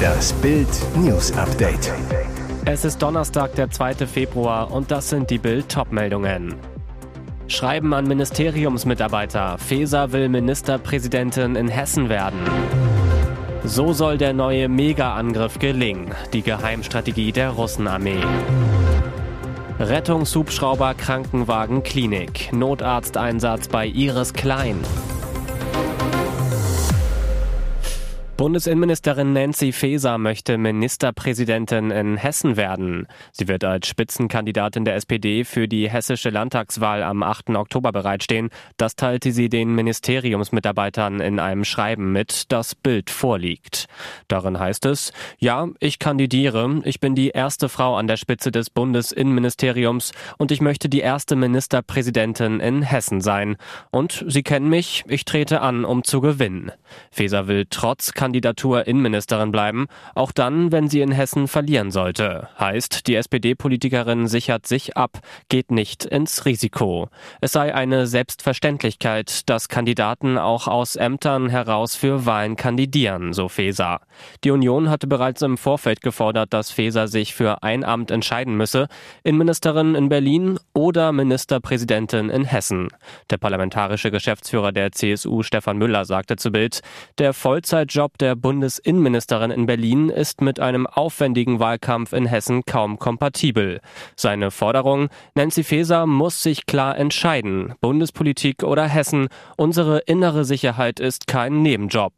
Das Bild News Update. Es ist Donnerstag, der 2. Februar und das sind die Bild Topmeldungen. Schreiben an Ministeriumsmitarbeiter. Feser will Ministerpräsidentin in Hessen werden. So soll der neue Mega-Angriff gelingen. Die Geheimstrategie der Russenarmee. Rettungshubschrauber Krankenwagen Klinik. Notarzteinsatz bei Iris Klein. Bundesinnenministerin Nancy Faeser möchte Ministerpräsidentin in Hessen werden. Sie wird als Spitzenkandidatin der SPD für die hessische Landtagswahl am 8. Oktober bereitstehen. Das teilte sie den Ministeriumsmitarbeitern in einem Schreiben mit, das Bild vorliegt. Darin heißt es, ja, ich kandidiere, ich bin die erste Frau an der Spitze des Bundesinnenministeriums und ich möchte die erste Ministerpräsidentin in Hessen sein. Und Sie kennen mich, ich trete an, um zu gewinnen. Faeser will trotz Kandidatur Innenministerin bleiben, auch dann, wenn sie in Hessen verlieren sollte. Heißt, die SPD-Politikerin sichert sich ab, geht nicht ins Risiko. Es sei eine Selbstverständlichkeit, dass Kandidaten auch aus Ämtern heraus für Wahlen kandidieren, so Feser. Die Union hatte bereits im Vorfeld gefordert, dass Feser sich für ein Amt entscheiden müsse, Innenministerin in Berlin oder Ministerpräsidentin in Hessen. Der parlamentarische Geschäftsführer der CSU Stefan Müller sagte zu Bild, der Vollzeitjob der Bundesinnenministerin in Berlin ist mit einem aufwendigen Wahlkampf in Hessen kaum kompatibel. Seine Forderung, Nancy Faeser muss sich klar entscheiden, Bundespolitik oder Hessen, unsere innere Sicherheit ist kein Nebenjob.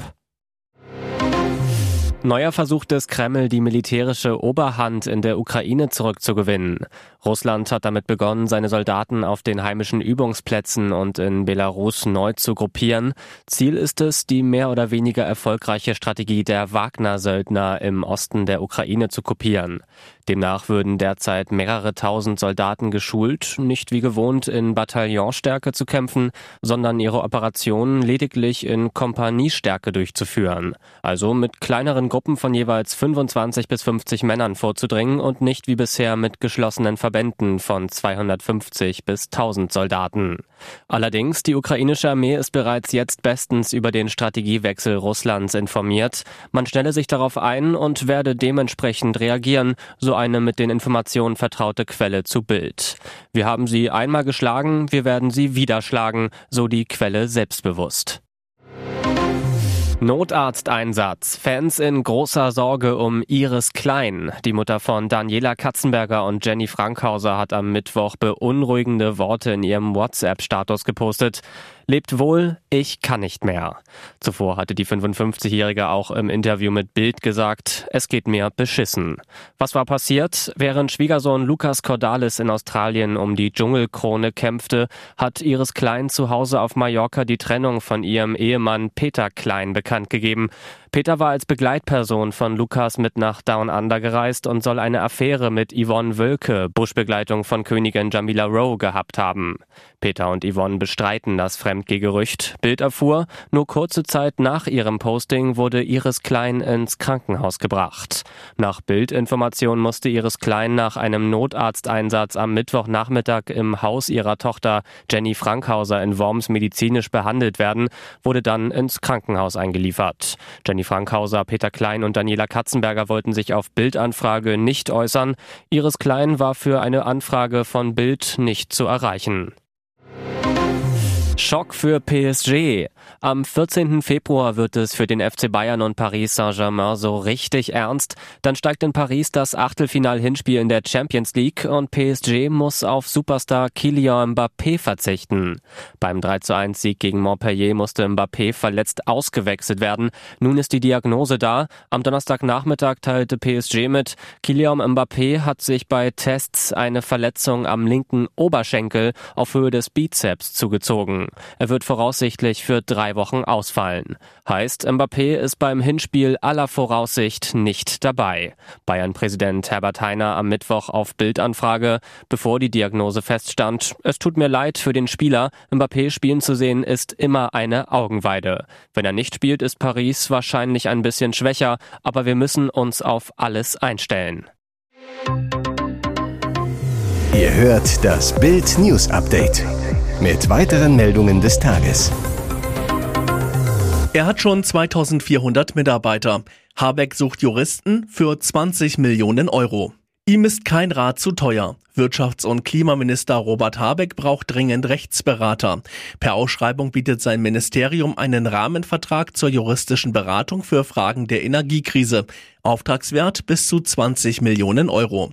Neuer Versuch des Kreml, die militärische Oberhand in der Ukraine zurückzugewinnen. Russland hat damit begonnen, seine Soldaten auf den heimischen Übungsplätzen und in Belarus neu zu gruppieren. Ziel ist es, die mehr oder weniger erfolgreiche Strategie der Wagner-Söldner im Osten der Ukraine zu kopieren. Demnach würden derzeit mehrere tausend Soldaten geschult, nicht wie gewohnt in Bataillonstärke zu kämpfen, sondern ihre Operationen lediglich in Kompaniestärke durchzuführen. Also mit kleineren Gruppen von jeweils 25 bis 50 Männern vorzudringen und nicht wie bisher mit geschlossenen Verbänden von 250 bis 1000 Soldaten. Allerdings, die ukrainische Armee ist bereits jetzt bestens über den Strategiewechsel Russlands informiert. Man stelle sich darauf ein und werde dementsprechend reagieren, so eine mit den Informationen vertraute Quelle zu Bild. Wir haben sie einmal geschlagen, wir werden sie wieder schlagen, so die Quelle selbstbewusst. Notarzteinsatz. Fans in großer Sorge um Iris Klein. Die Mutter von Daniela Katzenberger und Jenny Frankhauser hat am Mittwoch beunruhigende Worte in ihrem WhatsApp-Status gepostet. Lebt wohl, ich kann nicht mehr. Zuvor hatte die 55-Jährige auch im Interview mit Bild gesagt, es geht mir beschissen. Was war passiert? Während Schwiegersohn Lukas Cordalis in Australien um die Dschungelkrone kämpfte, hat Iris Klein zu Hause auf Mallorca die Trennung von ihrem Ehemann Peter Klein bekannt gegeben. Peter war als Begleitperson von Lukas mit nach Down Under gereist und soll eine Affäre mit Yvonne Wölke, Buschbegleitung von Königin Jamila Rowe, gehabt haben. Peter und Yvonne bestreiten das Fremdgegerücht. Bild erfuhr, nur kurze Zeit nach ihrem Posting wurde Iris Klein ins Krankenhaus gebracht. Nach Bildinformation musste Iris Klein nach einem Notarzteinsatz am Mittwochnachmittag im Haus ihrer Tochter Jenny Frankhauser in Worms medizinisch behandelt werden, wurde dann ins Krankenhaus eingeliefert. Jenny Stefanie Frankhauser, Peter Klein und Daniela Katzenberger wollten sich auf Bildanfrage nicht äußern. Iris Klein war für eine Anfrage von Bild nicht zu erreichen. Schock für PSG. Am 14. Februar wird es für den FC Bayern und Paris Saint-Germain so richtig ernst. Dann steigt in Paris das Achtelfinal-Hinspiel in der Champions League und PSG muss auf Superstar Kylian Mbappé verzichten. Beim 31 Sieg gegen Montpellier musste Mbappé verletzt ausgewechselt werden. Nun ist die Diagnose da. Am Donnerstagnachmittag teilte PSG mit, Kylian Mbappé hat sich bei Tests eine Verletzung am linken Oberschenkel auf Höhe des Bizeps zugezogen. Er wird voraussichtlich für drei Wochen ausfallen. Heißt, Mbappé ist beim Hinspiel aller Voraussicht nicht dabei. Bayern-Präsident Herbert Heiner am Mittwoch auf Bildanfrage, bevor die Diagnose feststand. Es tut mir leid für den Spieler. Mbappé spielen zu sehen ist immer eine Augenweide. Wenn er nicht spielt, ist Paris wahrscheinlich ein bisschen schwächer, aber wir müssen uns auf alles einstellen. Ihr hört das Bild News Update mit weiteren Meldungen des Tages. Er hat schon 2400 Mitarbeiter. Habeck sucht Juristen für 20 Millionen Euro. Ihm ist kein Rat zu teuer. Wirtschafts- und Klimaminister Robert Habeck braucht dringend Rechtsberater. Per Ausschreibung bietet sein Ministerium einen Rahmenvertrag zur juristischen Beratung für Fragen der Energiekrise. Auftragswert bis zu 20 Millionen Euro.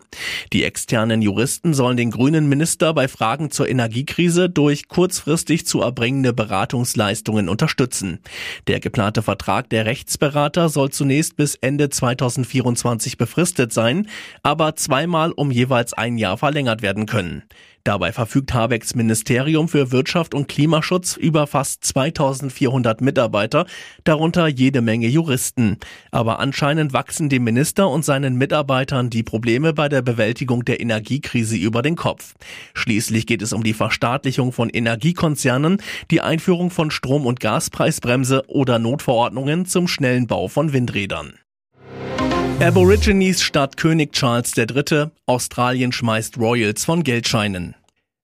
Die externen Juristen sollen den grünen Minister bei Fragen zur Energiekrise durch kurzfristig zu erbringende Beratungsleistungen unterstützen. Der geplante Vertrag der Rechtsberater soll zunächst bis Ende 2024 befristet sein, aber zweimal um jeweils ein Jahr werden können. Dabei verfügt Habecks Ministerium für Wirtschaft und Klimaschutz über fast 2400 Mitarbeiter, darunter jede Menge Juristen. Aber anscheinend wachsen dem Minister und seinen Mitarbeitern die Probleme bei der Bewältigung der Energiekrise über den Kopf. Schließlich geht es um die Verstaatlichung von Energiekonzernen, die Einführung von Strom- und Gaspreisbremse oder Notverordnungen zum schnellen Bau von Windrädern. Aborigines statt König Charles III. Australien schmeißt Royals von Geldscheinen.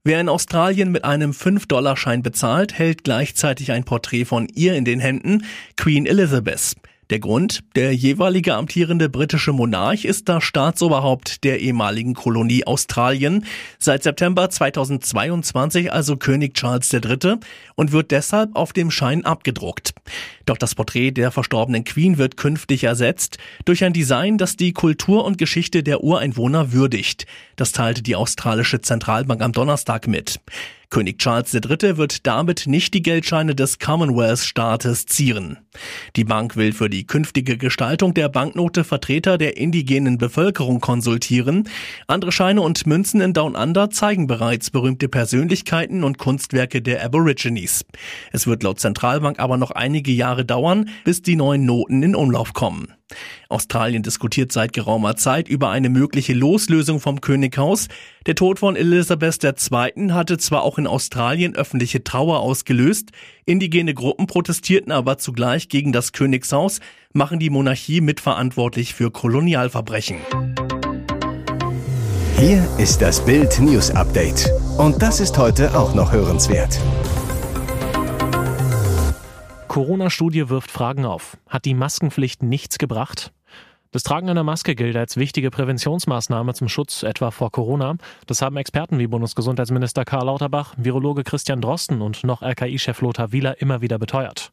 Wer in Australien mit einem 5-Dollar-Schein bezahlt, hält gleichzeitig ein Porträt von ihr in den Händen, Queen Elizabeth. Der Grund, der jeweilige amtierende britische Monarch ist das Staatsoberhaupt der ehemaligen Kolonie Australien, seit September 2022 also König Charles III. und wird deshalb auf dem Schein abgedruckt. Doch das Porträt der verstorbenen Queen wird künftig ersetzt durch ein Design, das die Kultur und Geschichte der Ureinwohner würdigt. Das teilte die australische Zentralbank am Donnerstag mit. König Charles III. wird damit nicht die Geldscheine des Commonwealth-Staates zieren. Die Bank will für die künftige Gestaltung der Banknote Vertreter der indigenen Bevölkerung konsultieren. Andere Scheine und Münzen in Down Under zeigen bereits berühmte Persönlichkeiten und Kunstwerke der Aborigines. Es wird laut Zentralbank aber noch einige Jahre dauern, bis die neuen Noten in Umlauf kommen. Australien diskutiert seit geraumer Zeit über eine mögliche Loslösung vom Könighaus. Der Tod von Elisabeth II. hatte zwar auch in Australien öffentliche Trauer ausgelöst, indigene Gruppen protestierten aber zugleich gegen das Königshaus, machen die Monarchie mitverantwortlich für Kolonialverbrechen. Hier ist das Bild News Update. Und das ist heute auch noch hörenswert. Corona-Studie wirft Fragen auf. Hat die Maskenpflicht nichts gebracht? Das Tragen einer Maske gilt als wichtige Präventionsmaßnahme zum Schutz etwa vor Corona. Das haben Experten wie Bundesgesundheitsminister Karl Lauterbach, Virologe Christian Drosten und noch RKI-Chef Lothar Wieler immer wieder beteuert.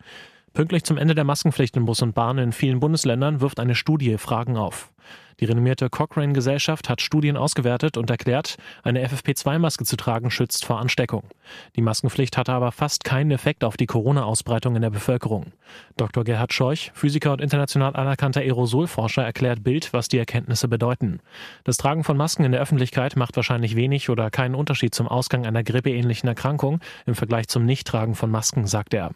Pünktlich zum Ende der Maskenpflicht in Bus und Bahn in vielen Bundesländern wirft eine Studie Fragen auf. Die renommierte Cochrane-Gesellschaft hat Studien ausgewertet und erklärt, eine FFP2-Maske zu tragen schützt vor Ansteckung. Die Maskenpflicht hatte aber fast keinen Effekt auf die Corona-Ausbreitung in der Bevölkerung. Dr. Gerhard Scheuch, Physiker und international anerkannter Aerosolforscher, erklärt Bild, was die Erkenntnisse bedeuten. Das Tragen von Masken in der Öffentlichkeit macht wahrscheinlich wenig oder keinen Unterschied zum Ausgang einer grippeähnlichen Erkrankung im Vergleich zum Nichttragen von Masken, sagt er.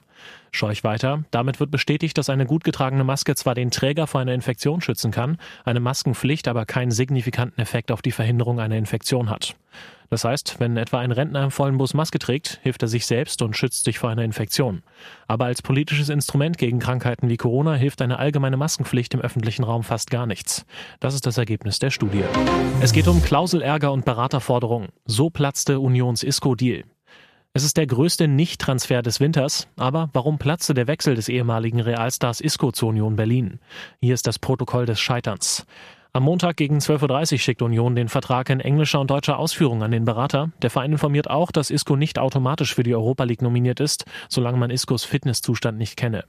Scheuch weiter, damit wird bestätigt, dass eine gut getragene Maske zwar den Träger vor einer Infektion schützen kann, eine Maskenpflicht aber keinen signifikanten Effekt auf die Verhinderung einer Infektion hat. Das heißt, wenn etwa ein Rentner im vollen Bus Maske trägt, hilft er sich selbst und schützt sich vor einer Infektion. Aber als politisches Instrument gegen Krankheiten wie Corona hilft eine allgemeine Maskenpflicht im öffentlichen Raum fast gar nichts. Das ist das Ergebnis der Studie. Es geht um Klauselärger und Beraterforderungen. So platzte Unions ISCO-Deal. Es ist der größte Nicht-Transfer des Winters, aber warum platzte der Wechsel des ehemaligen Realstars Isco zur Union Berlin? Hier ist das Protokoll des Scheiterns. Am Montag gegen 12.30 Uhr schickt Union den Vertrag in englischer und deutscher Ausführung an den Berater. Der Verein informiert auch, dass Isco nicht automatisch für die Europa League nominiert ist, solange man Iscos Fitnesszustand nicht kenne.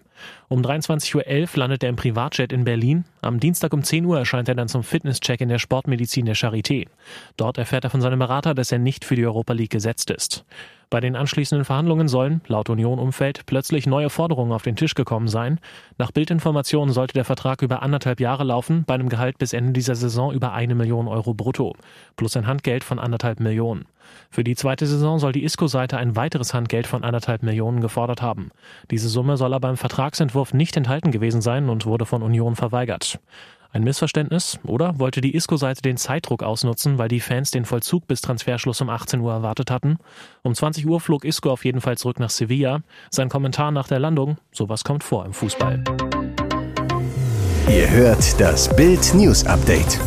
Um 23.11 Uhr landet er im Privatjet in Berlin. Am Dienstag um 10 Uhr erscheint er dann zum Fitnesscheck in der Sportmedizin der Charité. Dort erfährt er von seinem Berater, dass er nicht für die Europa League gesetzt ist. Bei den anschließenden Verhandlungen sollen, laut Union-Umfeld, plötzlich neue Forderungen auf den Tisch gekommen sein. Nach Bildinformationen sollte der Vertrag über anderthalb Jahre laufen, bei einem Gehalt bis Ende dieser Saison über eine Million Euro brutto, plus ein Handgeld von anderthalb Millionen. Für die zweite Saison soll die ISCO-Seite ein weiteres Handgeld von anderthalb Millionen gefordert haben. Diese Summe soll aber im Vertragsentwurf nicht enthalten gewesen sein und wurde von Union verweigert. Ein Missverständnis? Oder wollte die ISCO-Seite den Zeitdruck ausnutzen, weil die Fans den Vollzug bis Transferschluss um 18 Uhr erwartet hatten? Um 20 Uhr flog ISCO auf jeden Fall zurück nach Sevilla. Sein Kommentar nach der Landung, sowas kommt vor im Fußball. Ihr hört das Bild News Update.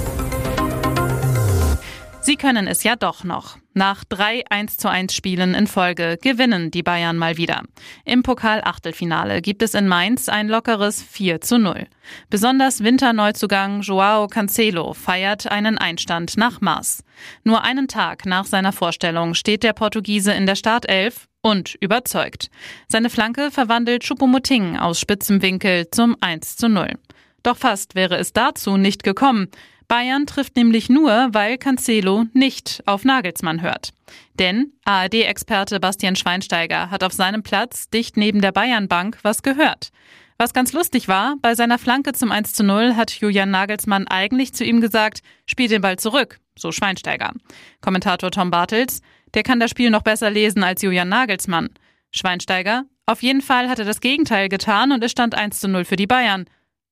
Sie können es ja doch noch. Nach drei 1 zu 1 Spielen in Folge gewinnen die Bayern mal wieder. Im Pokal-Achtelfinale gibt es in Mainz ein lockeres 4 zu 0. Besonders Winterneuzugang Joao Cancelo feiert einen Einstand nach Maß. Nur einen Tag nach seiner Vorstellung steht der Portugiese in der Startelf und überzeugt. Seine Flanke verwandelt Choupo-Moting aus spitzem Winkel zum 1 zu 0. Doch fast wäre es dazu nicht gekommen. Bayern trifft nämlich nur, weil Cancelo nicht auf Nagelsmann hört. Denn ARD-Experte Bastian Schweinsteiger hat auf seinem Platz dicht neben der Bayernbank was gehört. Was ganz lustig war, bei seiner Flanke zum 1 zu 0 hat Julian Nagelsmann eigentlich zu ihm gesagt, spiel den Ball zurück, so Schweinsteiger. Kommentator Tom Bartels, der kann das Spiel noch besser lesen als Julian Nagelsmann. Schweinsteiger, auf jeden Fall hat er das Gegenteil getan und es stand 1 zu 0 für die Bayern.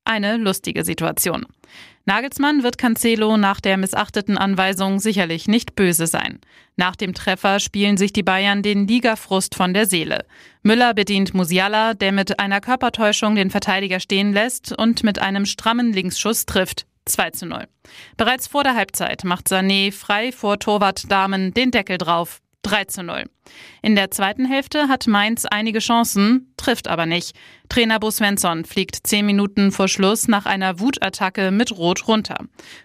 Eine lustige Situation. Nagelsmann wird Cancelo nach der missachteten Anweisung sicherlich nicht böse sein. Nach dem Treffer spielen sich die Bayern den Ligafrust von der Seele. Müller bedient Musiala, der mit einer Körpertäuschung den Verteidiger stehen lässt und mit einem strammen Linksschuss trifft. 2 zu 0. Bereits vor der Halbzeit macht Sané frei vor Torwart Damen den Deckel drauf. 3 zu 0. In der zweiten Hälfte hat Mainz einige Chancen, trifft aber nicht. Trainer Bo Svensson fliegt zehn Minuten vor Schluss nach einer Wutattacke mit Rot runter.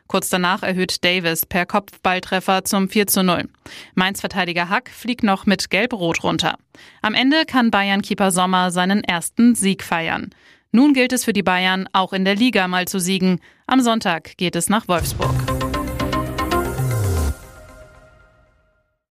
Kurz danach erhöht Davis per Kopfballtreffer zum 4 zu 0. Mainz-Verteidiger Hack fliegt noch mit Gelb-Rot runter. Am Ende kann Bayern-Keeper Sommer seinen ersten Sieg feiern. Nun gilt es für die Bayern, auch in der Liga mal zu siegen. Am Sonntag geht es nach Wolfsburg.